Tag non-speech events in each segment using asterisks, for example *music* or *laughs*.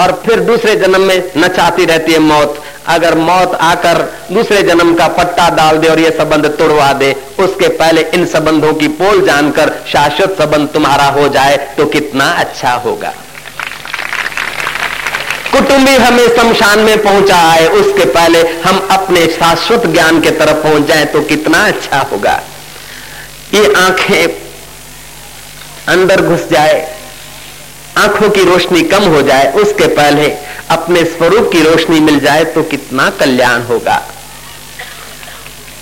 और फिर दूसरे जन्म में नचाती रहती है मौत। अगर मौत आकर दूसरे जन्म का पट्टा डाल दे और ये संबंध तोड़वा दे, उसके पहले इन संबंधों की पोल जानकर शाश्वत संबंध तुम्हारा हो जाए तो कितना अच्छा होगा। कुटुंबी हमें शमशान में पहुँचा आए, उसके पहले हम अपने शाश्वत ज्ञान के तरफ़ पहुँच जाए तो कितना अच्छा होगा। ये आँखें अंदर घुस जाए आँखों की रोशनी कम हो जाए, उसके पहले अपने स्वरूप की रोशनी मिल जाए तो कितना कल्याण होगा।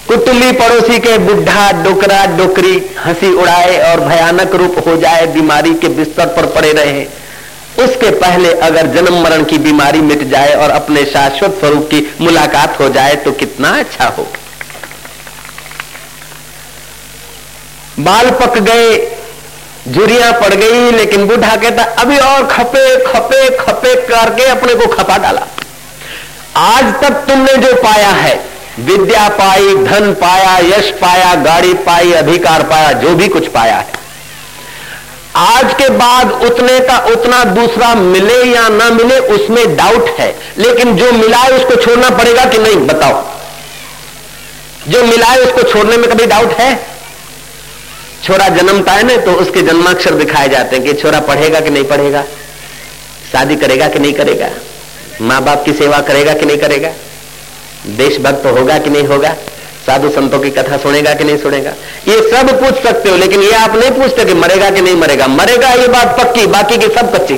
कुटुंबी पड़ोसी के बुढ़ा, डोकरा, डोकरी हँसी उड़ाए और भयानक रूप हो जाए, बीमारी के बिस्तर पर पड़े रहे। उसके पहले अगर जन्म मरण की बीमारी मिट जाए और अपने शाश्वत स्वरूप की मुलाकात हो जाए तो कितना अच्छा हो बाल पक गए झुरियाँ पड़ गई, लेकिन बूढ़ा कहता, अभी और खपे खपे खपे करके अपने को खपा डाला। आज तक तुमने जो पाया है, विद्या पाई, धन पाया, यश पाया, गाड़ी पाई, अधिकार पाया, जो भी कुछ पाया है। आज के बाद उतने का उतना दूसरा मिले या ना मिले, उसमें डाउट है। लेकिन जो मिला है, उसको छोड़ना पड़ेगा कि नहीं, बताओ। जो मिला है, उसको छोड़ने में कभी डाउट है? छोरा जन्मता है ना तो उसके जन्माक्षर दिखाए जाते हैं कि छोरा पढ़ेगा कि नहीं पढ़ेगा? शादी करेगा कि नहीं करेगा? माँ बाप की सेवा करेगा कि नहीं करेगा? देशभक्त होगा कि नहीं होगा? साधु संतों की कथा सुनेगा कि नहीं सुनेगा? ये सब पूछ सकते हो, लेकिन ये आप नहीं पूछते कि मरेगा कि नहीं मरेगा। मरेगा ये बात पक्की, बाकी की सब कच्ची।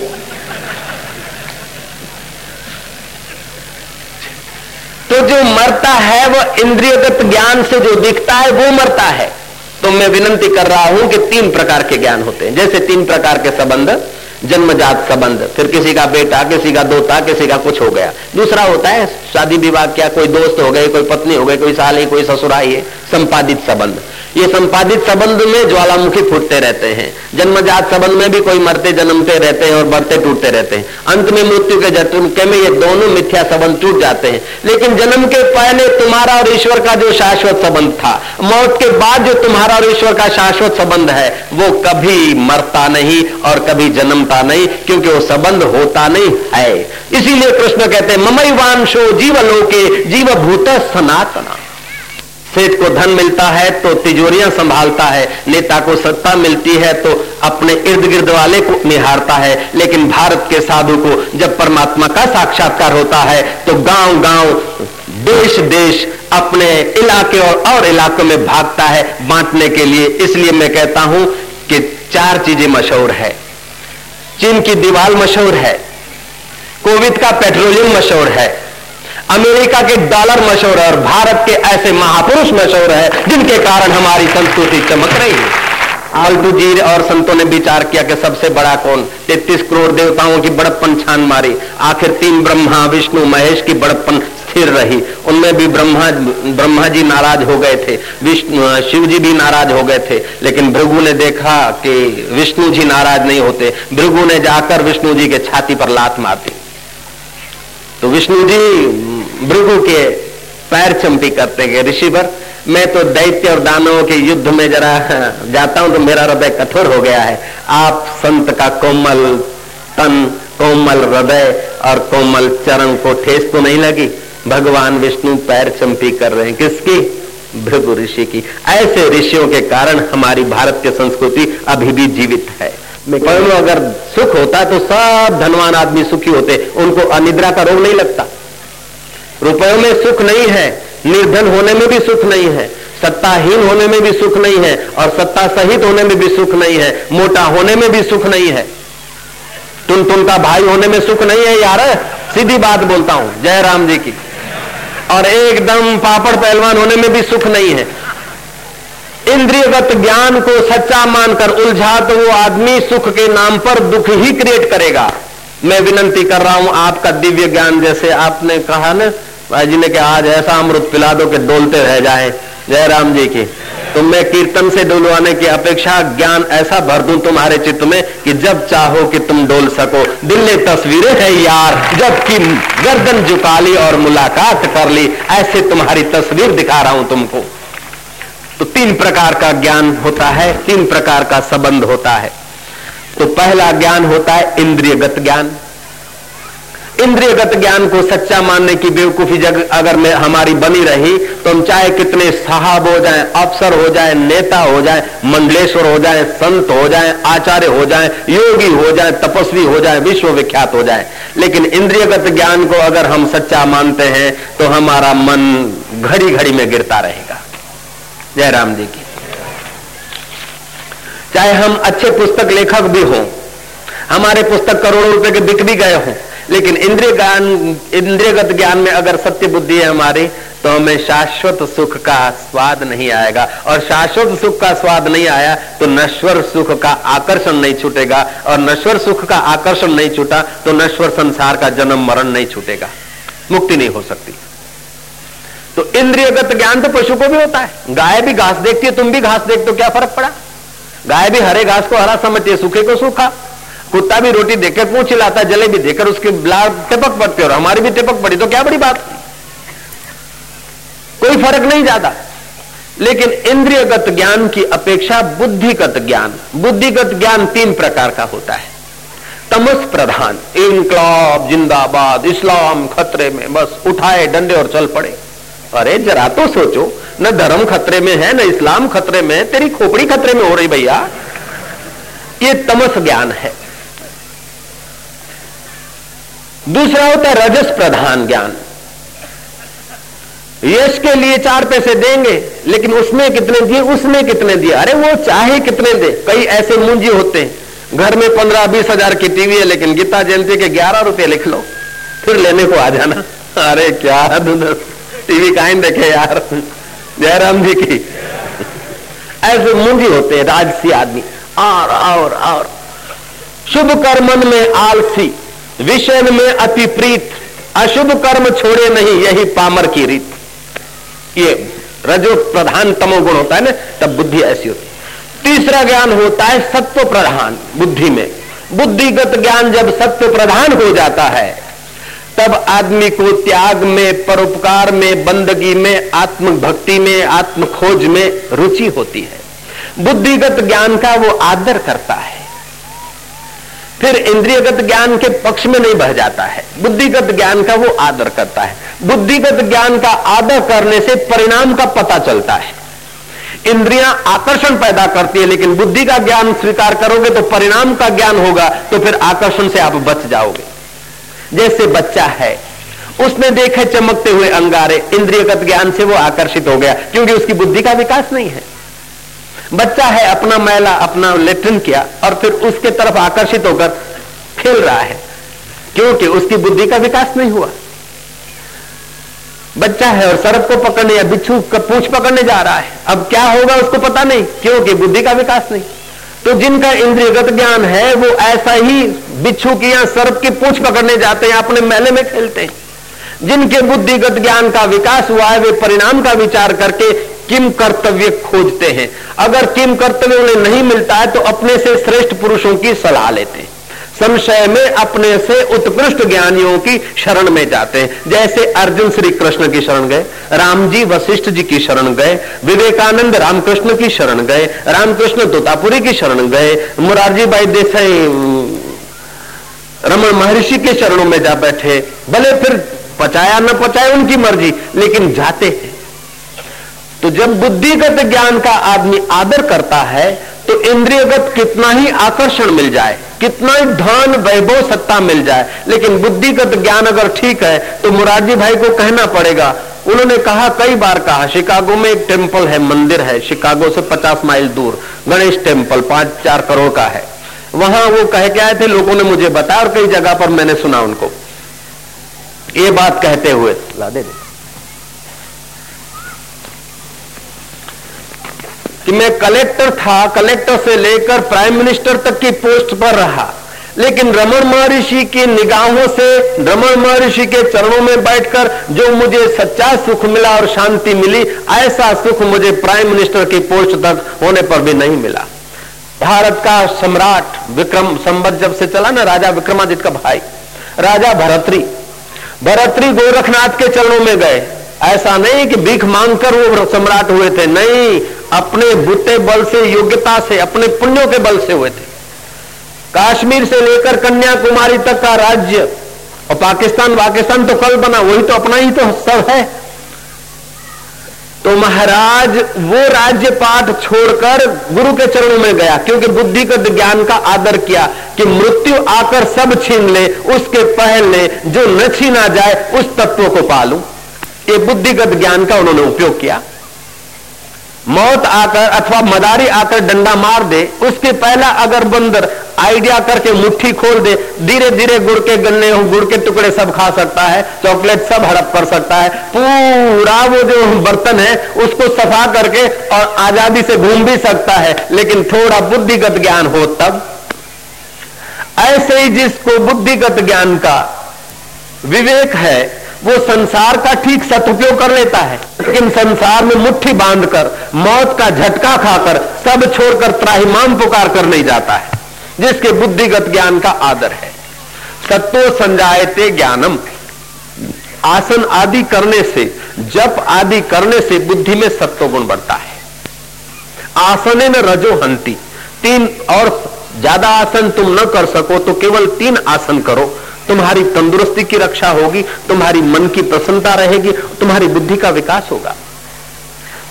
तो जो मरता है, वो इंद्रियगत ज्ञान से जो दिखता है, वो मरता है। तो मैं विनंती कर रहा हूँ कि तीन प्रकार के ज्ञान होते हैं। जैसे तीन प्रकार के संबंध, जन्मजात संबंध, फिर किसी का बेटा, किसी का दोता, किसी का कुछ हो गया। दूसरा होता है शादी विवाह क्या, कोई दोस्त हो गए, कोई पत्नी हो गई, कोई साली, कोई ससुराई है, संपादित संबंध। ये संपादित संबंध में ज्वालामुखी फूटते रहते हैं। जन्मजात संबंध में भी कोई मरते जन्मते रहते हैं और बढ़ते टूटते रहते हैं। अंत में मृत्यु के झटके में ये दोनों मिथ्या संबंध टूट जाते हैं। लेकिन जन्म के पहले तुम्हारा और ईश्वर का जो शाश्वत संबंध था, मौत के बाद जो तुम्हारा और ईश्वर का शाश्वत संबंध है, वो कभी मरता नहीं और कभी जन्मता नहीं, क्योंकि वो संबंध होता नहीं है। इसीलिए कृष्ण कहते हैं ममई वांशो जीवलोके जीव भूत सनातना। सेठ को धन मिलता है तो तिजोरियाँ संभालता है। नेता को सत्ता मिलती है तो अपने इर्द गिर्द वाले को निहारता है। लेकिन भारत के साधु को जब परमात्मा का साक्षात्कार होता है तो गाँव गाँव देश देश अपने इलाके और और इलाकों में भागता है बांटने के लिए। इसलिए मैं कहता हूँ कि चार चीज़ें मशहूर है। चीन की दीवार मशहूर है। कोविड का पेट्रोलियम मशहूर है। अमेरिका के डॉलर मशहूर है और भारत के ऐसे महापुरुष मशहूर है, जिनके कारण हमारी संस्कृति चमक रही है। आलटू जी और संतों ने विचार किया कि सबसे बड़ा कौन? तैतीस करोड़ देवताओं की बड़प्पन छान मारी। आखिर तीन ब्रह्मा, विष्णु, महेश की बड़प्पन स्थिर रही। उनमें भी ब्रह्मा ब्रह्मा जी नाराज़ हो गए थे। विष्णु, शिव जी भी नाराज़ हो गए थे। लेकिन भृगु ने देखा कि विष्णु जी नाराज़ नहीं होते। भृगु ने जाकर विष्णु जी के छाती पर लात मार दी। तो विष्णु जी भृगु के पैर चंपी करते गए ऋषिवर। मैं तो दैत्य और दानवों के युद्ध में जरा जाता हूँ तो मेरा हृदय कठोर हो गया है। आप संत का कोमल तन कोमल हृदय और कोमल चरण को ठेस तो नहीं लगी? भगवान विष्णु पैर चंपी कर रहे हैं। किसकी? भृगु ऋषि की। ऐसे ऋषियों के कारण हमारी भारत की संस्कृति अभी भी जीवित है। अगर सुख होता तो सब धनवान आदमी सुखी होते। उनको अनिद्रा का रोग नहीं लगता। रुपयों में सुख नहीं है, निर्धन होने में भी सुख नहीं है, सत्ताहीन होने में भी सुख नहीं है और सत्ता सहित होने में भी सुख नहीं है, मोटा होने में भी सुख नहीं है। तुम तुम का भाई होने में सुख नहीं है यार, सीधी बात बोलता हूँ, जय राम जी की। और एकदम पापड़ पहलवान होने में भी सुख नहीं है। इंद्रियगत ज्ञान को सच्चा मानकर उलझा तो वो आदमी सुख के नाम पर दुख ही क्रिएट करेगा। मैं विनंती कर रहा हूँ, आपका दिव्य ज्ञान जैसे आपने कहा ना भाई जी ने कि आज ऐसा अमृत पिला दो कि डोलते रह जाए। जय राम जी की तो मैं कीर्तन से डोलवाने की अपेक्षा ज्ञान ऐसा भर दूँ तुम्हारे चित्त में कि जब चाहो कि तुम डोल सको। दिल ने तस्वीरें है यार, जबकि गर्दन झुका ली और मुलाकात कर ली, ऐसे तुम्हारी तस्वीर दिखा रहा हूँ तुमको। तो तीन प्रकार का ज्ञान होता है, तीन प्रकार का संबंध होता है। तो पहला ज्ञान होता है इंद्रियगत ज्ञान इंद्रियगत ज्ञान को सच्चा मानने की बेवकूफ़ी जग अगर में हमारी बनी रही तो हम चाहे कितने साहब हो जाएँ, अफसर हो जाएँ, नेता हो जाएँ, मंडलेश्वर हो जाएँ, संत हो जाएँ, आचार्य हो जाएँ, योगी हो जाएँ, तपस्वी हो जाएँ, विश्व विख्यात हो जाएँ, लेकिन इंद्रियगत ज्ञान को अगर हम सच्चा मानते हैं तो हमारा मन घड़ी घड़ी में गिरता रहेगा। जयराम जी की। चाहे हम अच्छे पुस्तक लेखक भी हों हमारे पुस्तक करोड़ों रुपए के बिक भी गए हों लेकिन इंद्रिय ज्ञान, इंद्रियगत ज्ञान में अगर सत्य बुद्धि है हमारी तो हमें शाश्वत सुख का स्वाद नहीं आएगा। और शाश्वत सुख का स्वाद नहीं आया तो नश्वर सुख का आकर्षण नहीं छूटेगा। और नश्वर सुख का आकर्षण नहीं छूटा तो नश्वर संसार का जन्म मरण नहीं छूटेगा। मुक्ति नहीं हो सकती। तो इंद्रियगत ज्ञान तो पशु को भी होता है। गाय भी घास देखती है, तुम भी घास देखते हो, क्या फ़र्क पड़ा? गाय भी हरे घास को हरा समझती है, सूखे को सूखा। कुत्ता भी रोटी देकर पूछ चिल्लाता जलेबी देकर उसकी ब्लाड टिपक पड़ती और हमारी भी टिपक पड़ी तो क्या बड़ी बात? कोई फ़र्क नहीं जाता लेकिन इंद्रियगत ज्ञान की अपेक्षा बुद्धिगत ज्ञान बुद्धिगत ज्ञान तीन प्रकार का होता है। तमस प्रधान, इनकलाब, जिंदाबाद, इस्लाम, खतरे में, बस उठाए डंडे और चल पड़े। अरे जरा तो सोचो, न धर्म खतरे में है, न इस्लाम खतरे में तेरी खोपड़ी खतरे में हो रही भैया। ये तमस ज्ञान है। दूसरा होता है रजस प्रधान ज्ञान। यश के लिए चार पैसे देंगे, लेकिन उसने कितने दिए उसने कितने दिए? अरे वो चाहे कितने दे। कई ऐसे मुंजी होते हैं। घर में पंद्रह, बीस हज़ार की टीवी है, लेकिन गीता जयंती के ग्यारह रुपए लिख लो। फिर लेने को आ जाना। अरे क्या टीवी काइन देखे यार। जयराम जी की। ऐसे मुंजी होते हैं, राजसी आदमी। और और और। शुभ कर्मन में आलसी। विषय में अति प्रीत, अशुभ कर्म छोड़े नहीं, यही पामर की रीत। ये रजो प्रधान तमो गुण होता है ना, तब बुद्धि ऐसी होती तीसरा ज्ञान होता है सत्व प्रधान बुद्धि में। बुद्धिगत ज्ञान जब सत्य प्रधान हो जाता है, तब आदमी को त्याग में, परोपकार में, बंदगी में आत्म भक्ति में आत्म खोज में रुचि होती है। बुद्धिगत ज्ञान का वो आदर करता है। फिर इंद्रियगत ज्ञान के पक्ष में नहीं बह जाता है। बुद्धिगत ज्ञान का वो आदर करता है। बुद्धिगत ज्ञान का आदर करने से परिणाम का पता चलता है। इंद्रियाँ आकर्षण पैदा करती है, लेकिन बुद्धि का ज्ञान स्वीकार करोगे तो परिणाम का ज्ञान होगा तो फिर आकर्षण से आप बच जाओगे। जैसे बच्चा है, उसने देखे चमकते हुए अंगारे, इंद्रियगत ज्ञान से वो आकर्षित हो गया, क्योंकि उसकी बुद्धि का विकास नहीं है। बच्चा है, अपना मैला, अपना लेट्रिन किया और फिर उसके तरफ़ आकर्षित होकर खेल रहा है, क्योंकि उसकी बुद्धि का विकास नहीं हुआ। बच्चा है और सरप को पकड़ने या बिच्छू का पूछ पकड़ने जा रहा है। अब क्या होगा उसको पता नहीं, क्योंकि बुद्धि का विकास नहीं। तो जिनका इंद्रियगत ज्ञान है, वो ऐसा ही बिच्छू की या सर्प की पूछ पकड़ने जाते हैं, अपने मेले में खेलते हैं। जिनके बुद्धिगत ज्ञान का विकास हुआ है, वे परिणाम का विचार करके किम कर्तव्य खोजते हैं? अगर किम कर्तव्य उन्हें नहीं मिलता है तो अपने से श्रेष्ठ पुरुषों की सलाह लेते हैं। संशय में अपने से उत्कृष्ट ज्ञानियों की शरण में जाते हैं। जैसे अर्जुन श्री कृष्ण की शरण गए राम जी वशिष्ठ जी की शरण गए, विवेकानंद रामकृष्ण की शरण गए, रामकृष्ण तोतापुरी की शरण गए, मुरारजी भाई देसाई रमन महर्षि के शरणों में जा बैठे। भले फिर पचाया न पचाए उनकी मर्ज़ी, लेकिन जाते हैं। तो जब बुद्धिगत ज्ञान का आदमी आदर करता है तो इंद्रियगत कितना ही आकर्षण मिल जाए कितना ही धन वैभव सत्ता मिल जाए लेकिन बुद्धिगत ज्ञान अगर ठीक है तो मुरारजी भाई को कहना पड़ेगा। उन्होंने कहा कई बार कहा शिकागो में एक टेंपल है मंदिर है शिकागो से 50 माइल दूर गणेश टेंपल पाँच चार करोड़ का है। वहाँ वो कह के आए थे लोगों ने मुझे बताया और कई जगह पर मैंने सुना उनको। ये बात कहते हुए ला दे, दे। कि मैं कलेक्टर था, कलेक्टर से लेकर प्राइम मिनिस्टर तक की पोस्ट पर रहा। लेकिन रमन महर्षि की निगाहों से, रमन महर्षि के चरणों में बैठकर जो मुझे सच्चा सुख मिला और शांति मिली, ऐसा सुख मुझे प्राइम मिनिस्टर की पोस्ट तक होने पर भी नहीं मिला। भारत का सम्राट विक्रम संबत जब से चला ना, राजा विक्रमादित्य का भाई, राजा भरतरी। भरतरी गोरखनाथ के चरणों में गए। ऐसा नहीं कि भीख मांगकर वो सम्राट हुए थे, नहीं। अपने बुट्टे बल से, योग्यता से, अपने पुण्यों के बल से हुए थे। काश्मीर से लेकर कन्याकुमारी तक का राज्य, और पाकिस्तान पाकिस्तान तो कल बना, वही तो अपना ही तो सब है। तो महाराज, वो राज्य पाठ छोड़कर गुरु के चरणों में गया, क्योंकि बुद्धिगत ज्ञान का आदर किया कि मृत्यु आकर सब छीन ले, उसके पहले जो न छीना जाए, उस तत्व को पालू। ये बुद्धिगत ज्ञान का उन्होंने उपयोग किया। मौत आकर अथवा मदारी आकर डंडा मार दे, उसके पहला अगर बंदर आइडिया करके मुट्ठी खोल दे धीरे धीरे गुड़ के गन्ने गुड़ के टुकड़े सब खा सकता है, चॉकलेट सब हड़प कर सकता है, पूरा वो जो बर्तन है, उसको सफ़ा करके और आज़ादी से घूम भी सकता है, लेकिन थोड़ा बुद्धिगत ज्ञान हो तब। ऐसे ही जिसको बुद्धिगत ज्ञान का विवेक है वो संसार का ठीक सदुपयोग कर लेता है। लेकिन संसार में मुट्ठी बांधकर, मौत का झटका खाकर, सब छोड़कर त्राहिमाम पुकार कर नहीं जाता है, जिसके बुद्धिगत ज्ञान का आदर है। सत्व संजायते ज्ञानम। आसन आदि करने से, जप आदि करने से बुद्धि में सत्व गुण बढ़ता है। आसने में रजो हंती। तीन और ज़्यादा आसन तुम न कर सको तो केवल तीन आसन करो तुम्हारी तंदुरुस्ती की रक्षा होगी, तुम्हारी मन की प्रसन्नता रहेगी, तुम्हारी बुद्धि का विकास होगा।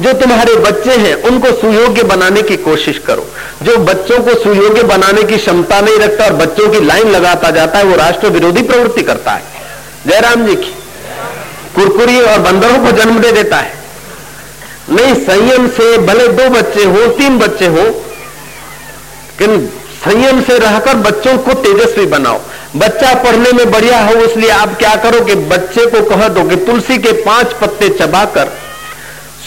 जो तुम्हारे बच्चे हैं, उनको सुयोग्य बनाने की कोशिश करो। जो बच्चों को सुयोग्य बनाने की क्षमता नहीं रखता और बच्चों की लाइन लगाता जाता है, वो राष्ट्र विरोधी प्रवृत्ति करता है। जयराम जी की। कुरकुरी और बंदरों को जन्म दे देता है। नहीं, संयम से भले दो बच्चे हो, तीन बच्चे हो संयम से रहकर बच्चों को तेजस्वी बनाओ। बच्चा पढ़ने में बढ़िया हो, इसलिए आप क्या करो कि बच्चे को कह दो कि तुलसी के पाँच पत्ते चबाकर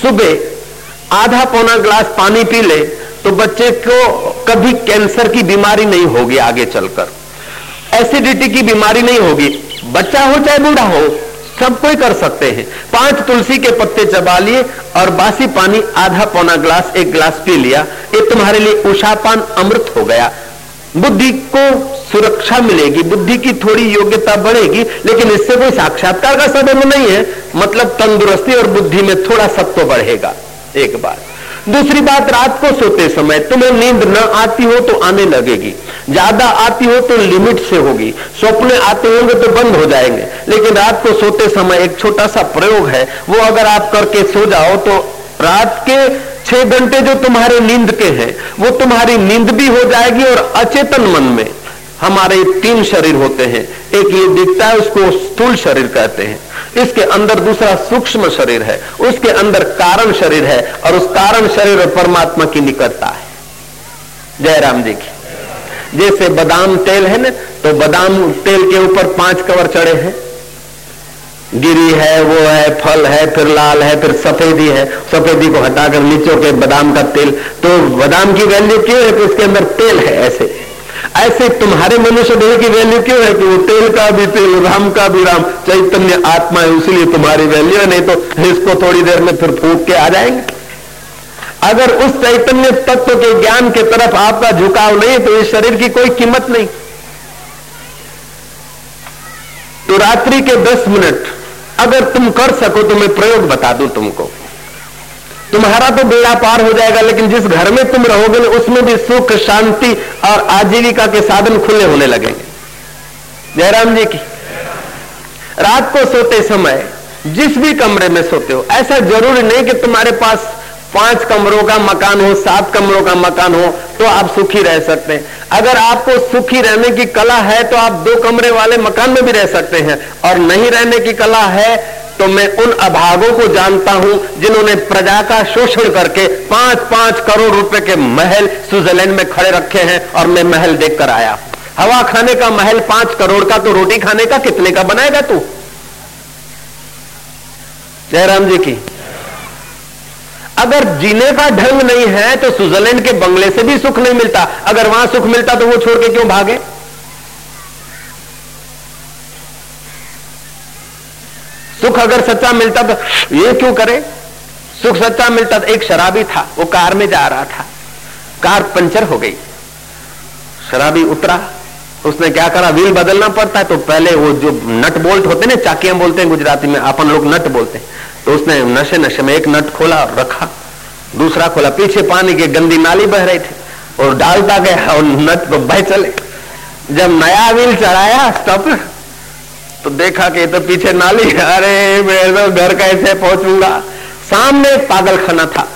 सुबह आधा पौना ग्लास पानी पी ले तो बच्चे को कभी कैंसर की बीमारी नहीं होगी आगे चलकर। एसिडिटी की बीमारी नहीं होगी। बच्चा हो चाहे बूढ़ा हो, सब कोई कर सकते हैं। पाँच तुलसी के पत्ते चबा लिए और बासी पानी आधा पौना ग्लास, एक ग्लास पी लिया। ये तुम्हारे लिए उषापान अमृत हो गया। बुद्धि को सुरक्षा मिलेगी, बुद्धि की थोड़ी योग्यता बढ़ेगी, लेकिन इससे कोई साक्षात्कार का संबंध नहीं है। मतलब तंदुरुस्ती और बुद्धि में थोड़ा सत्व बढ़ेगा, एक बार दूसरी बात, रात को सोते समय तुम्हें नींद न आती हो तो आने लगेगी। ज़्यादा आती हो तो लिमिट से होगी। स्वप्न आते होंगे तो बंद हो जाएँगे। लेकिन रात को सोते समय एक छोटा सा प्रयोग है। वो अगर आप करके सो जाओ तो रात के छह घंटे जो तुम्हारे नींद के हैं, वो तुम्हारी नींद भी हो जाएगी और अचेतन मन में। हमारे तीन शरीर होते हैं। एक ये दिखता है, उसको स्थूल शरीर कहते हैं। इसके अंदर दूसरा सूक्ष्म शरीर है। उसके अंदर कारण शरीर है और उस कारण शरीर और परमात्मा की निकटता है। जयराम जी की। जैसे बादाम तेल है ना तो बादाम तेल के ऊपर पाँच कवर चढ़े हैं। गिरी है, वो है, फल है, फिर लाल है, फिर सफेदी है। सफेदी को हटाकर नीचों के बादाम का तेल। तो बादाम की वैल्यू क्यों है कि उसके अंदर तेल है ऐसे? ऐसे तुम्हारे मनुष्य देह की वैल्यू क्यों है कि वो तेल का भी तेल, राम का भी राम, चैतन्य आत्मा है, उसीलिए तुम्हारी वैल्यू है, नहीं तो इसको थोड़ी देर में फिर फूक के आ जाएँगे। अगर उस चैतन्य तत्व के ज्ञान के तरफ़ आपका झुकाव नहीं तो इस शरीर की कोई कीमत नहीं। तो रात्रि के दस मिनट, अगर तुम कर सको तो मैं प्रयोग बता दूँ तुमको। तुम्हारा तो बेड़ा पार हो जाएगा, लेकिन जिस घर में तुम रहोगे ना, उसमें भी सुख, शांति और आजीविका के साधन खुले होने लगेंगे। जयराम जी की, रात को सोते समय जिस भी कमरे में सोते हो, ऐसा ज़रूरी नहीं कि तुम्हारे पास पाँच कमरों का मकान हो, सात कमरों का मकान हो तो आप सुखी रह सकते हैं। अगर आपको सुखी रहने की कला है तो आप दो कमरे वाले मकान में भी रह सकते हैं, और नहीं रहने की कला है तो मैं उन अभागों को जानता हूँ जिन्होंने प्रजा का शोषण करके पाँच पाँच करोड़ रुपए के महल स्विट्जरलैंड में खड़े रखे हैं और मैं महल देखकर आया हवा खाने का महल पाँच करोड़ का तो रोटी खाने का कितने का बनाएगा तू? जयराम जी की, अगर जीने का ढंग नहीं है तो स्विट्जरलैंड के बंगले से भी सुख नहीं मिलता। अगर वहाँ सुख मिलता तो वो छोड़ के क्यों भागे? सुख अगर सच्चा मिलता तो ये क्यों करे? सुख सच्चा मिलता तो एक शराबी था, वो कार में जा रहा था। कार पंचर हो गई। शराबी उतरा, उसने क्या करा? व्हील बदलना पड़ता है तो पहले वो जो नट बोल्ट होते ना, चाकियाँ बोलते हैं गुजराती में, अपन लोग नट बोलते हैं। तो उसने नशे नशे में एक नट खोला और रखा, दूसरा खोला, पीछे पानी की गंदी नाली बह रही थी, और डालता गया, और नट तो बह चले। जब नया व्हील चढ़ाया स्टॉप तो देखा कि तो पीछे नाली अरे, मैं तो घर कैसे पहुंचूँगा? सामने एक पागल खाना था।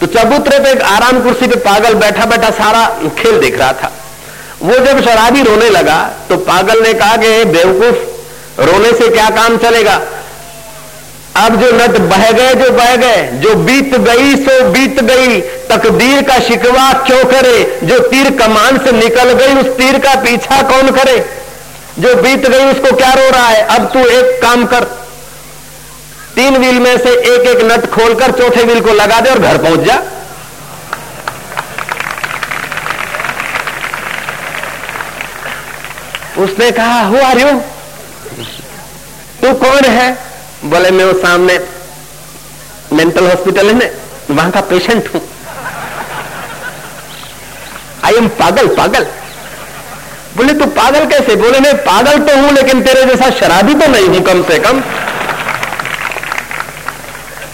तो चबूतरे पे एक आराम कुर्सी पे पागल बैठा बैठा सारा खेल देख रहा था। वो जब शराबी रोने लगा तो पागल ने कहा कि बेवकूफ़, रोने से क्या काम चलेगा? अब जो नद बह गए, जो बह गए, जो बीत गई, सो बीत गई। तकदीर का शिकवा क्यों करे? जो तीर कमान से निकल गई, उस तीर का पीछा कौन करे? जो बीत गई उसको क्या रो रहा है? अब तू एक काम कर। तीन व्हील में से एक एक नट खोलकर चौथे व्हील को लगा दे और घर पहुँच जा। उसने कहा, हु आर यू? तू कौन है? बोले, मैं वो सामने मेंटल हॉस्पिटल है ना वहाँ का पेशेंट हूँ। आई एम पागल पागल। बोले, तू पागल कैसे? बोले, मैं पागल तो हूँ, लेकिन तेरे जैसा शराबी तो नहीं हूँ कम से कम.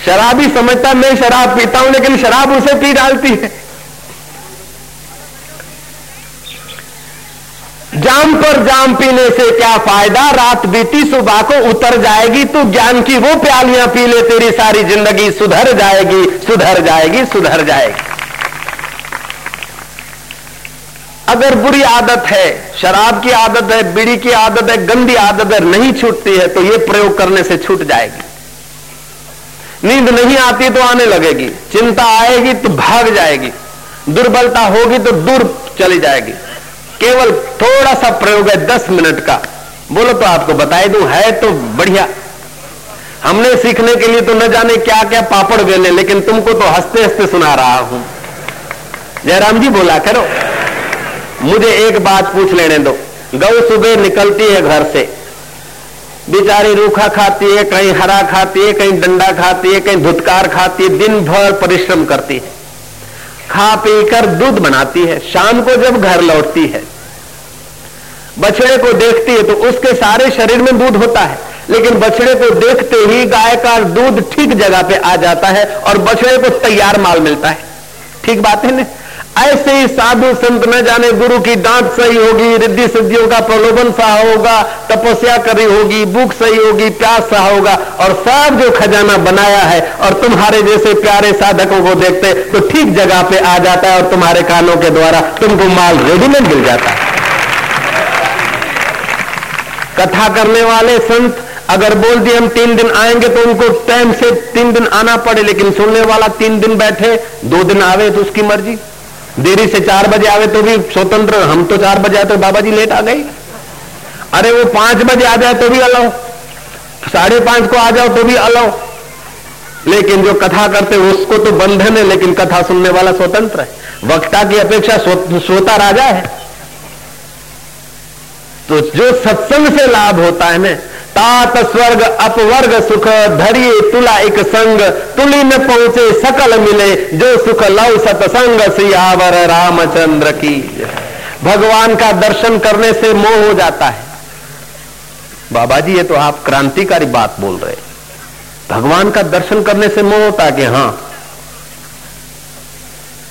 शराबी समझता, मैं शराब पीता हूँ, लेकिन शराब उसे पी डालती है। जाम पर जाम पीने से क्या फ़ायदा? रात बीती, सुबह को उतर जाएगी तू, ज्ञान की वो प्यालियाँ पी ले, तेरी सारी ज़िंदगी सुधर जाएगी सुधर जाएगी सुधर जाएगी। अगर बुरी आदत है, शराब की आदत है, बीड़ी की आदत है, गंदी आदत है, नहीं छूटती है तो ये प्रयोग करने से छूट जाएगी। नींद नहीं आती तो आने लगेगी। चिंता आएगी तो भाग जाएगी। दुर्बलता होगी तो दूर चली जाएगी। केवल थोड़ा सा प्रयोग है दस मिनट का। बोलो तो आपको बताई दू, है तो बढ़िया। हमने सीखने के लिए तो न जाने क्या क्या पापड़ बेले, लेकिन तुमको तो हँसते हँसते सुना रहा हूँ। जयराम जी बोला करो। मुझे एक बात पूछ लेने दो। गौ सुबह निकलती है घर से। बेचारी रूखा खाती है, कहीं हरा खाती है, कहीं डंडा खाती है, कहीं धुतकार खाती है दिन भर परिश्रम करती है। खा पी कर दूध बनाती है, शाम को जब घर लौटती है। बछड़े को देखती है तो उसके सारे शरीर में दूध होता है, लेकिन बछड़े को देखते ही गाय का दूध ठीक जगह पे आ जाता है और बछड़े को तैयार माल मिलता है। ठीक बात है ना? ऐसे ही साधु संत न जाने गुरु की डांट सही होगी, रिद्धि सिद्धियों का प्रलोभन सा होगा, तपस्या करी होगी, भूख सही होगी, प्यास सा होगा, और सब जो खजाना बनाया है और तुम्हारे जैसे प्यारे साधकों को देखते तो ठीक जगह पे आ जाता है और तुम्हारे कानों के द्वारा तुमको माल रेडीमेड मिल जाता है। कथा करने वाले संत, अगर बोल दिए हम तीन दिन आएँगे तो उनको टाइम से तीन दिन आना पड़े, लेकिन सुनने वाला तीन दिन बैठे, दो दिन आवे तो उसकी मर्ज़ी। देरी से चार बजे आवे तो भी स्वतंत्र, हम तो चार बजे आए तो बाबा जी लेट आ गए। अरे वो पाँच बजे आ जाए तो भी अलाउ। साढ़े पाँच को आ जाओ तो भी अलाउ। लेकिन जो कथा करते, उसको तो बंधन है, लेकिन कथा सुनने वाला स्वतंत्र है। वक्ता की अपेक्षा श्रोता राजा है। तो जो सत्संग से लाभ होता है ना तात स्वर्ग, अपवर्ग सुख धरिए तुला एक संग। तुली न पहुँचे, सकल मिले, जो सुख लव सतसंग, सियावर रामचंद्र की भगवान का दर्शन करने से मोह हो जाता है। बाबा जी ये तो आप क्रांतिकारी बात बोल रहे भगवान का दर्शन करने से मोह होता कि हाँ,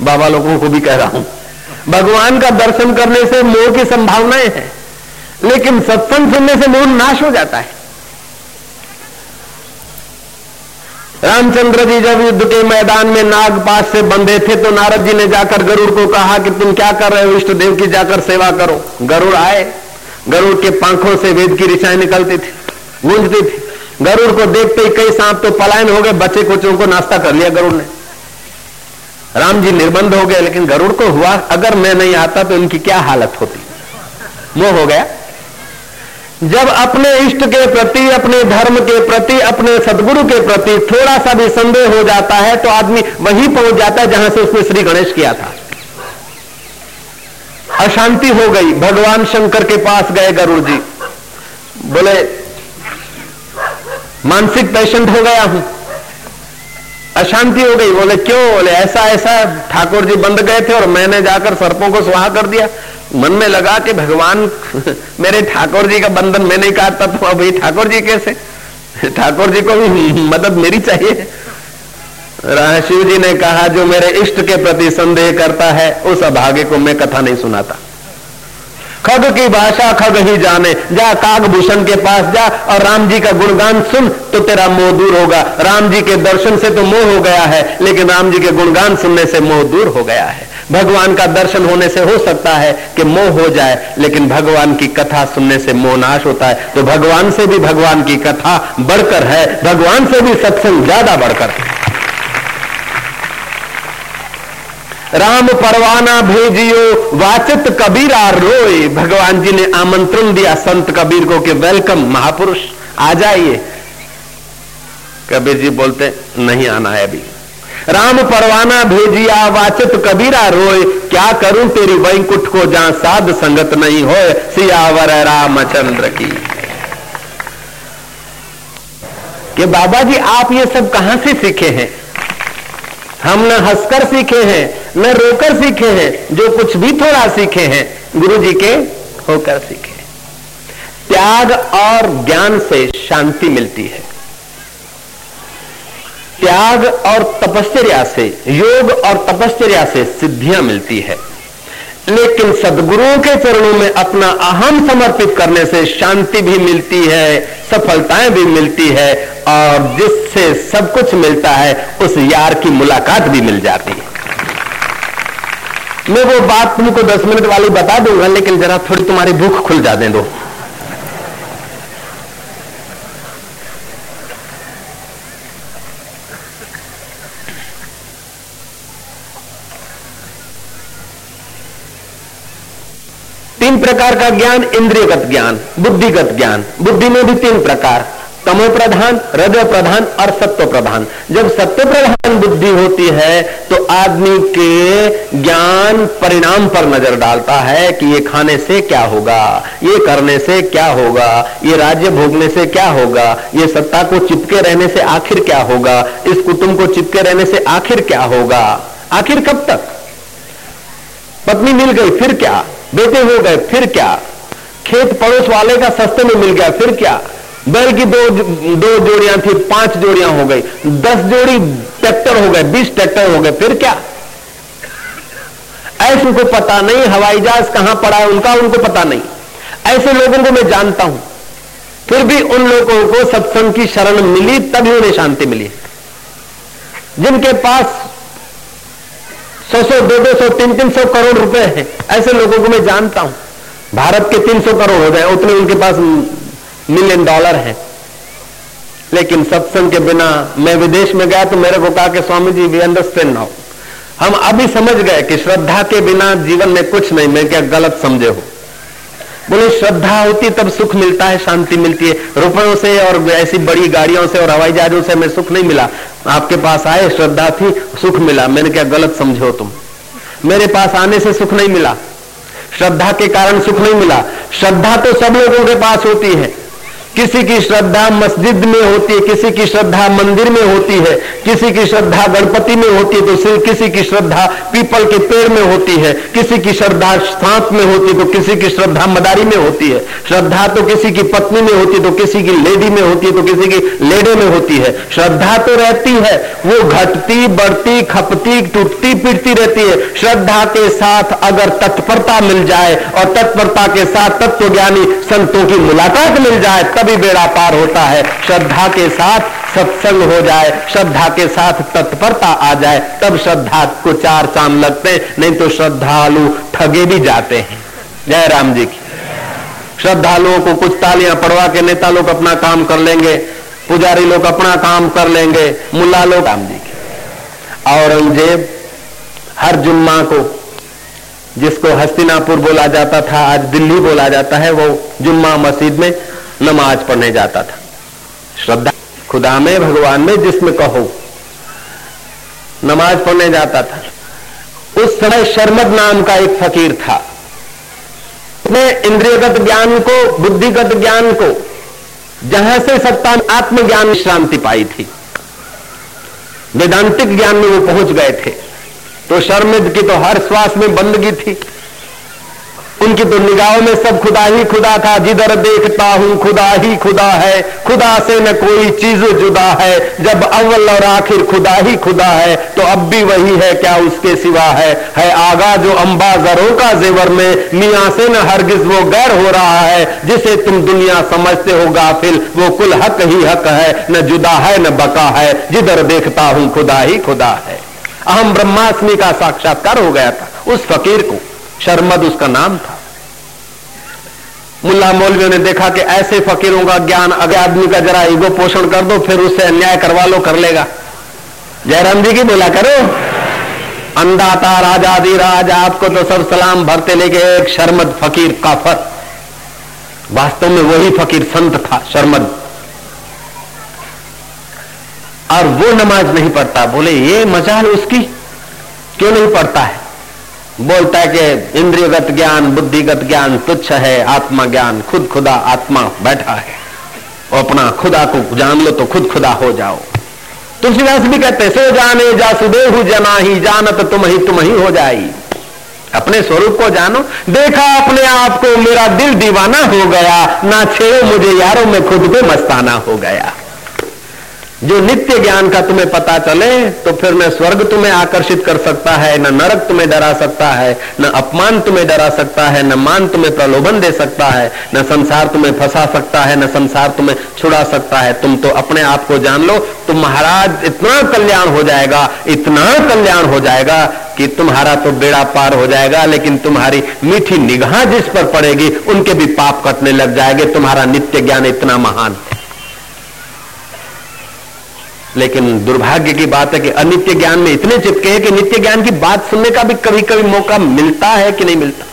बाबा लोगों को भी कह रहा हूँ, भगवान का दर्शन करने से मोह की संभावनाएँ हैं, लेकिन सत्संग सुनने से मोह नाश हो जाता है। रामचंद्र जी जब युद्ध के मैदान में नागपास से बंधे थे तो नारद जी ने जाकर गरुड़ को कहा कि तुम क्या कर रहे हो? इष्ट देव की जाकर सेवा करो। गरुड़ आए। गरुड़ के पंखों से वेद की ऋषाएँ निकलती थी, गूंजती थी। गरुड़ को देखते ही कई सांप तो पलायन हो गए, बच्चे कुचों को नाश्ता कर लिया गरुड़ ने। राम जी निर्बंध हो गए, लेकिन गरुड़ को हुआ, अगर मैं नहीं आता तो इनकी क्या हालत होती? वो हो गया। जब अपने इष्ट के प्रति, अपने धर्म के प्रति, अपने सदगुरु के प्रति थोड़ा सा भी संदेह हो जाता है तो आदमी वहीं पहुँच जाता है जहाँ से उसने श्री गणेश किया था। अशांति हो गई। भगवान शंकर के पास गए गरुड़ जी। बोले, मानसिक पेशेंट हो गया हूँ। अशांति हो गई। बोले, क्यों? बोले, ऐसा ऐसा, ठाकुर जी बंद गए थे और मैंने जाकर सर्पों को सुहा कर दिया। मन में लगा कि भगवान *laughs* मेरे ठाकुर जी का बंधन मैं नहीं काटता तो अब अभी ठाकुर जी कैसे? ठाकुर जी को भी *laughs* मदद मेरी चाहिए। शिव जी ने कहा, जो मेरे इष्ट के प्रति संदेह करता है, उस अभागे को मैं कथा नहीं सुनाता। खग की भाषा खग ही जाने। जा कागभूषण के पास जा और राम जी का गुणगान सुन तो तेरा मोह दूर होगा। राम जी के दर्शन से तो मोह हो गया है, लेकिन राम जी के गुणगान सुनने से मोह दूर हो गया है। भगवान का दर्शन होने से हो सकता है कि मोह हो जाए, लेकिन भगवान की कथा सुनने से मोह नाश होता है। तो भगवान से भी भगवान की कथा बढ़कर है, भगवान से भी सत्संग ज़्यादा बढ़कर राम परवाना भेजियो, वाचित कबीरा रोए। भगवान जी ने आमंत्रण दिया संत कबीर को कि वेलकम महापुरुष, आ जाइए। कबीर जी बोलते, नहीं आना है अभी। राम परवाना भेजिया वाचित कबीरा रोय क्या करूँ तेरी वैकुंठ को जहाँ साध संगत नहीं हो सियावर रामचंद्र की। कि बाबा जी आप ये सब कहाँ से सीखे हैं? हम न हंसकर सीखे हैं, न रोकर सीखे हैं, जो कुछ भी थोड़ा सीखे हैं गुरु जी के होकर सीखे त्याग और ज्ञान से शांति मिलती है। त्याग और तपस्या से, योग और तपस्या से सिद्धियाँ मिलती है। लेकिन सदगुरुओं के चरणों में अपना अहम समर्पित करने से शांति भी मिलती है, सफलताएँ भी मिलती है और जिससे सब कुछ मिलता है, उस यार की मुलाकात भी मिल जाती है। मैं वो बात तुमको दस मिनट वाली बता दूँगा, लेकिन जरा थोड़ी तुम्हारी भूख खुल जा दे दो। तीन प्रकार का ज्ञान, इंद्रियगत ज्ञान, बुद्धिगत ज्ञान। बुद्धि में भी तीन प्रकार। तमो प्रधान हृदय प्रधान और सत्व प्रधान जब सत्य प्रधान बुद्धि होती है तो आदमी के ज्ञान परिणाम पर नज़र डालता है कि ये खाने से क्या होगा, ये करने से क्या होगा, ये राज्य भोगने से क्या होगा, ये सत्ता को चिपके रहने से आखिर क्या होगा, इस कुटुंब को चिपके रहने से आखिर क्या होगा। आखिर कब तक? पत्नी मिल गई, फिर क्या? बेटे हो गए, फिर क्या? खेत पड़ोस वाले का सस्ते में मिल गया, फिर क्या? बैल की दो दो जोड़ियाँ थी, पाँच जोड़ियाँ हो गई, दस जोड़ी ट्रैक्टर हो गए, बीस ट्रैक्टर हो गए, फिर क्या? ऐसे उनको पता नहीं, हवाई जहाज़ कहाँ पड़ा है, उनका उनको पता नहीं। ऐसे लोगों को मैं जानता हूँ। फिर भी उन लोगों को सत्संग की शरण मिली, तभी उन्हें शांति मिली। जिनके पास सौ सौ, दो दो सौ, तीन तीन सौ करोड़ रुपए हैं। ऐसे लोगों को मैं जानता हूँ। भारत के तीन सौ करोड़ हो गए, उतने उनके पास मिलियन डॉलर है। लेकिन सत्संग के बिना मैं विदेश में गया तो मेरे को कहा कि Swami ji we understand now हम अभी समझ गए कि श्रद्धा के बिना जीवन में कुछ नहीं, मैं क्या गलत समझे हो। बोले, श्रद्धा होती तब सुख मिलता है, शांति मिलती है। रुपयों से और ऐसी बड़ी गाड़ियों से और हवाई जहाजों से हमें सुख नहीं मिला। आपके पास आए, श्रद्धा थी, सुख मिला। मैंने क्या गलत समझो तुम। मेरे पास आने से सुख नहीं मिला। श्रद्धा के कारण सुख नहीं मिला। श्रद्धा तो सब लोगों के पास होती है। किसी की श्रद्धा मस्जिद में होती है, किसी की श्रद्धा मंदिर में होती है, किसी की श्रद्धा गणपति में होती है तो सिर्फ़ किसी की श्रद्धा पीपल के पेड़ में होती है, किसी की श्रद्धा सांप में होती है तो किसी की श्रद्धा मदारी में होती है, श्रद्धा तो किसी की पत्नी में होती है तो किसी की लेडी में होती है तो किसी की लेडे में होती है, श्रद्धा तो रहती है, वो घटती, बढ़ती, खपती, टूटती, पिटती रहती है, श्रद्धा के साथ अगर तत्परता मिल जाए और तत्परता के साथ तत्व ज्ञानी संतों की मुलाकात मिल जाए तभी बेड़ा पार होता है। श्रद्धा के साथ सत्संग हो जाए, श्रद्धा के साथ तत्परता आ जाए, तब श्रद्धा को चार चाँद लगते नहीं तो श्रद्धालु ठगे भी जाते हैं। जय राम जी की। श्रद्धालुओं को कुछ तालियाँ पड़वा के नेता लोग अपना काम कर लेंगे, पुजारी लोग अपना काम कर लेंगे मुल्ला लोग राम जी की। औरंगज़ेब हर जुम्मा को, जिसको हस्तिनापुर बोला जाता था, आज दिल्ली बोला जाता है, वो जुम्मा मस्जिद में नमाज़ पढ़ने जाता था। श्रद्धा खुदा में भगवान में जिसमें कहो नमाज़ पढ़ने जाता था। उस समय शर्मद नाम का एक फकीर था। उसने इंद्रियगत ज्ञान को, बुद्धिगत ज्ञान को, जहाँ से सत्ता, आत्मज्ञान शांति पाई थी। वेदांतिक ज्ञान में वो पहुँच गए थे। तो शर्मिद की तो हर श्वास में बंदगी थी। उनकी तो निगाहों में सब खुदा ही खुदा था। जिधर देखता हूँ खुदा ही खुदा है। खुदा से न कोई चीज़ जुदा है। जब अव्वल और आखिर खुदा ही खुदा है तो अब भी वही है। क्या उसके सिवा है? है आगा जो अंबा जरों का जेवर में, मियाँ से न हरगिज वो गैर हो रहा है। जिसे तुम दुनिया समझते हो, गाफिल, वो कुल हक ही हक है। न जुदा है, न बका है। जिधर देखता हूँ खुदा ही खुदा है। अहम ब्रह्मास्मि का साक्षात्कार हो गया था उस फकीर को। शर्मद उसका नाम था। मुल्ला मौलवियों ने देखा कि ऐसे फकीरों का ज्ञान अगर आदमी का जरा ईगो पोषण कर दो, फिर उससे अन्याय करवा लो, कर लेगा। जयराम जी की बोला, करो। अंदाता राजादी राज, आपको तो सब सलाम भरते लेके एक शर्मद फकीर काफर। वास्तव में वही फकीर संत था, शर्मद। और वो नमाज़ नहीं पढ़ता। बोले, ये मजाल उसकी? क्यों नहीं पढ़ता है? बोलता है कि इंद्रियगत ज्ञान, बुद्धिगत ज्ञान तुच्छ है, आत्मा ज्ञान, खुद खुदा आत्मा बैठा है। अपना खुदा को जान लो तो खुद खुदा हो जाओ। तुलसीदास भी कहते सो जाने जा सुदेह जना ही जानत तुम ही तुम ही हो जाई। अपने स्वरूप को जानो। देखा अपने आप को मेरा दिल दीवाना हो गया, ना छेड़ो मुझे यारों में खुद को मस्ताना हो गया। जो नित्य ज्ञान का तुम्हें पता चले तो फिर न स्वर्ग तुम्हें आकर्षित कर सकता है, न नरक तुम्हें डरा सकता है, न अपमान तुम्हें डरा सकता है, न मान तुम्हें प्रलोभन दे सकता है, न संसार तुम्हें फंसा सकता है, न संसार तुम्हें छुड़ा सकता है। तुम तो अपने आप को जान लो तुम महाराज इतना कल्याण हो जाएगा, इतना कल्याण हो जाएगा कि तुम्हारा तो बेड़ा पार हो जाएगा, लेकिन तुम्हारी मीठी निगाह जिस पर पड़ेगी, उनके भी पाप कटने लग जाएँगे। तुम्हारा नित्य ज्ञान इतना महान है। लेकिन दुर्भाग्य की बात है कि अनित्य ज्ञान में इतने चिपके हैं कि नित्य ज्ञान की बात सुनने का भी कभी कभी मौका मिलता है कि नहीं मिलता।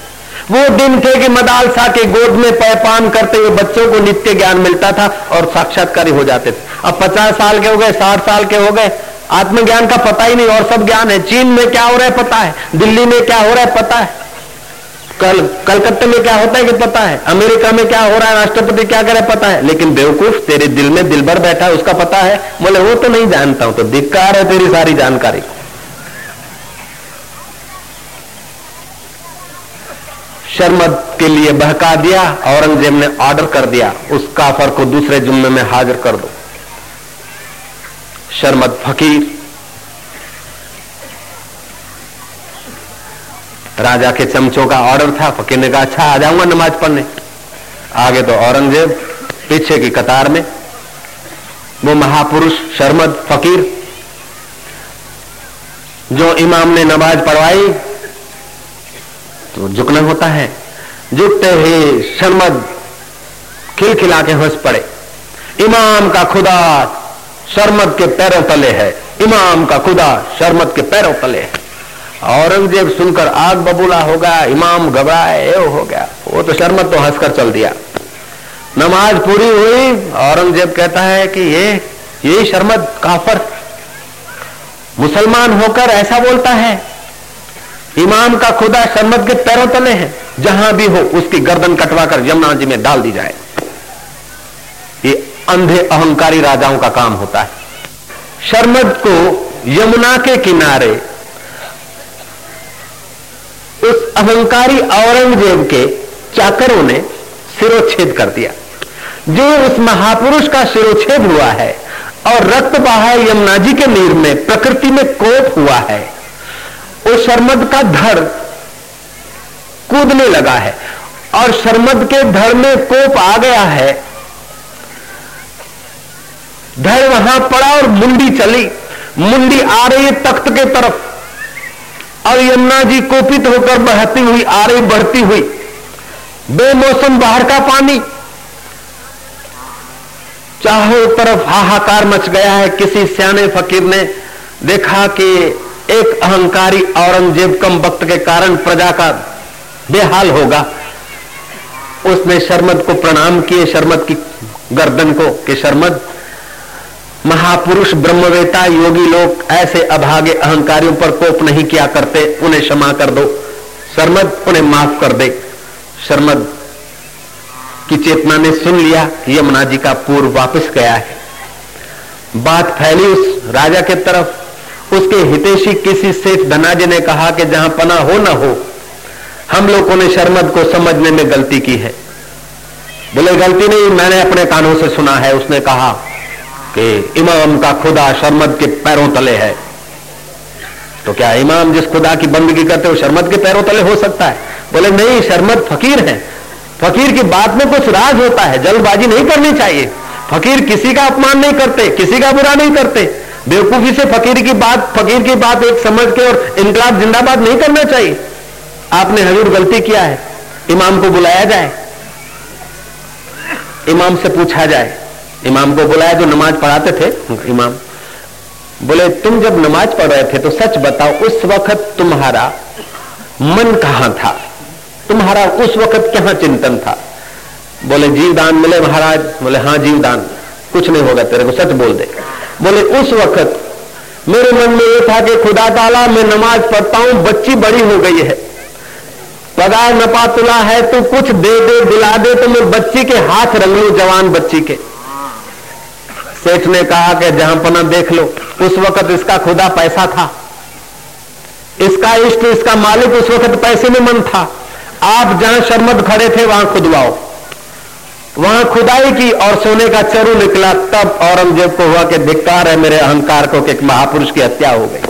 वो दिन थे कि मदालसा के गोद में पैपान करते हुए बच्चों को नित्य ज्ञान मिलता था और साक्षात्कारी हो जाते थे। अब पचास साल के हो गए, साठ साल के हो गए, आत्मज्ञान का पता ही नहीं और सब ज्ञान है। चीन में क्या हो रहा है पता है? दिल्ली में क्या हो रहा है पता है? कल, कलकत्ते में क्या होता है कि पता है? अमेरिका में क्या हो रहा है? राष्ट्रपति क्या करे पता है? लेकिन बेवकूफ़ तेरे दिल में दिल भर बैठा है, उसका पता है। बोले, वो तो नहीं जानता हूँ तो धिक्कार है तेरी सारी जानकारी शर्मद के लिए बहका दिया, औरंगज़ेब ने ऑर्डर कर दिया, उस काफर को दूसरे जुम्मे में हाजिर कर दो। शर्मद फकीर राजा के चमचों का ऑर्डर था, फकीर ने कहा अच्छा आ जाऊँगा नमाज़ पढ़ने। आगे तो औरंगज़ेब पीछे की कतार में, वो महापुरुष, शर्मद, फकीर, जो इमाम ने नमाज़ पढ़वाई तो झुकना होता है। झुकते ही शर्मद खिलखिला के हंस पड़े। इमाम का खुदा शर्मद के पैरों तले है। इमाम का खुदा शर्मद के पैरों तले है। औरंगज़ेब सुनकर आग बबूला हो गया, इमाम घबराए हो गया। वो तो शर्मत तो हंसकर चल दिया। नमाज़ पूरी हुई, औरंगज़ेब कहता है कि ये यही शर्मत, काफर, मुसलमान होकर ऐसा बोलता है। इमाम का खुदा शर्मत के पैरों तले है, जहाँ भी हो उसकी गर्दन कटवाकर यमुना जी में डाल दी जाए। ये अंधे अहंकारी राजाओं का काम होता है। शर्मद को यमुना के किनारे अहंकारी औरंगज़ेब के चाकरों ने सिरोच्छेद कर दिया। जो उस महापुरुष का सिरोच्छेद हुआ है और रक्त बहा यमुना जी के नीर में, प्रकृति में कोप हुआ है उस शर्मद का धड़ कूदने लगा है और शर्मद के धड़ में कोप आ गया है। धड़ वहाँ पड़ा और मुंडी चली। मुंडी आ रही है तख्त के तरफ़। और यमुना जी कोपित होकर बहती हुई आ रही बढ़ती हुई, बेमौसम बाहर का पानी। चारों तरफ़ हाहाकार मच गया है। किसी सियाने फकीर ने देखा कि एक अहंकारी औरंगज़ेब कम वक्त के कारण प्रजा का बेहाल होगा। उसने शर्मद को प्रणाम किए, शर्मद की गर्दन को, कि शर्मद महापुरुष, ब्रह्मवेता, योगी लोग ऐसे अभागे अहंकारियों पर कोप नहीं किया करते, उन्हें क्षमा कर दो। शर्मद, उन्हें माफ़ कर दे। शर्मद की चेतना ने सुन लिया, यमुना जी का पूर्व वापस गया है। बात फैली उस राजा के तरफ़। उसके हितेशी किसी सेठ धनाजी ने कहा कि जहाँ पना हो ना हो, हम लोगों ने शर्मद को समझने में गलती की है। बोले, गलती नहीं, मैंने अपने कानों से सुना है, उसने कहा कि इमाम का खुदा शर्मद के पैरों तले है। तो क्या इमाम जिस खुदा की बंदगी करते हो शर्मद के पैरों तले हो सकता है? बोले, नहीं, शर्मद फकीर है। फकीर की बात में कुछ राज होता है, जल्दबाजी नहीं करनी चाहिए। फकीर किसी का अपमान नहीं करते, किसी का बुरा नहीं करते। बेवकूफ़ी से फकीर की बात, फकीर की बात एक समझ के और इनकलाब जिंदाबाद नहीं करना चाहिए। आपने हजूर गलती किया है, इमाम को बुलाया जाए, इमाम से पूछा जाए। इमाम को बुलाया जो नमाज़ पढ़ाते थे, इमाम। बोले, तुम जब नमाज़ पढ़ रहे थे तो सच बताओ, उस वक्त तुम्हारा मन कहाँ था? तुम्हारा उस वक्त क्या चिंतन था? बोले, जीवदान मिले महाराज। बोले हाँ जीवदान। कुछ नहीं होगा, तेरे को सच बोल दे। बोले, उस वक्त मेरे मन में ये था कि खुदा ताला, मैं नमाज़ पढ़ता हूँ, बच्ची बड़ी हो गई है। पगार नपा तुला है, तू कुछ दे दे, दिला दे तो मैं बच्ची के हाथ रंग लू, जवान बच्ची के। सेठ ने कहा कि जहाँ पना देख लो, उस वक्त इसका खुदा पैसा था। इसका इष्ट इसका मालिक उस वक्त पैसे में मन था। आप जहाँ शर्मद खड़े थे, वहाँ खुदवाओ। वहाँ खुदाई की और सोने का चरु निकला, तब औरंगज़ेब को हुआ कि धिक्कार है, मेरे अहंकार को कि महापुरुष की हत्या हो गई।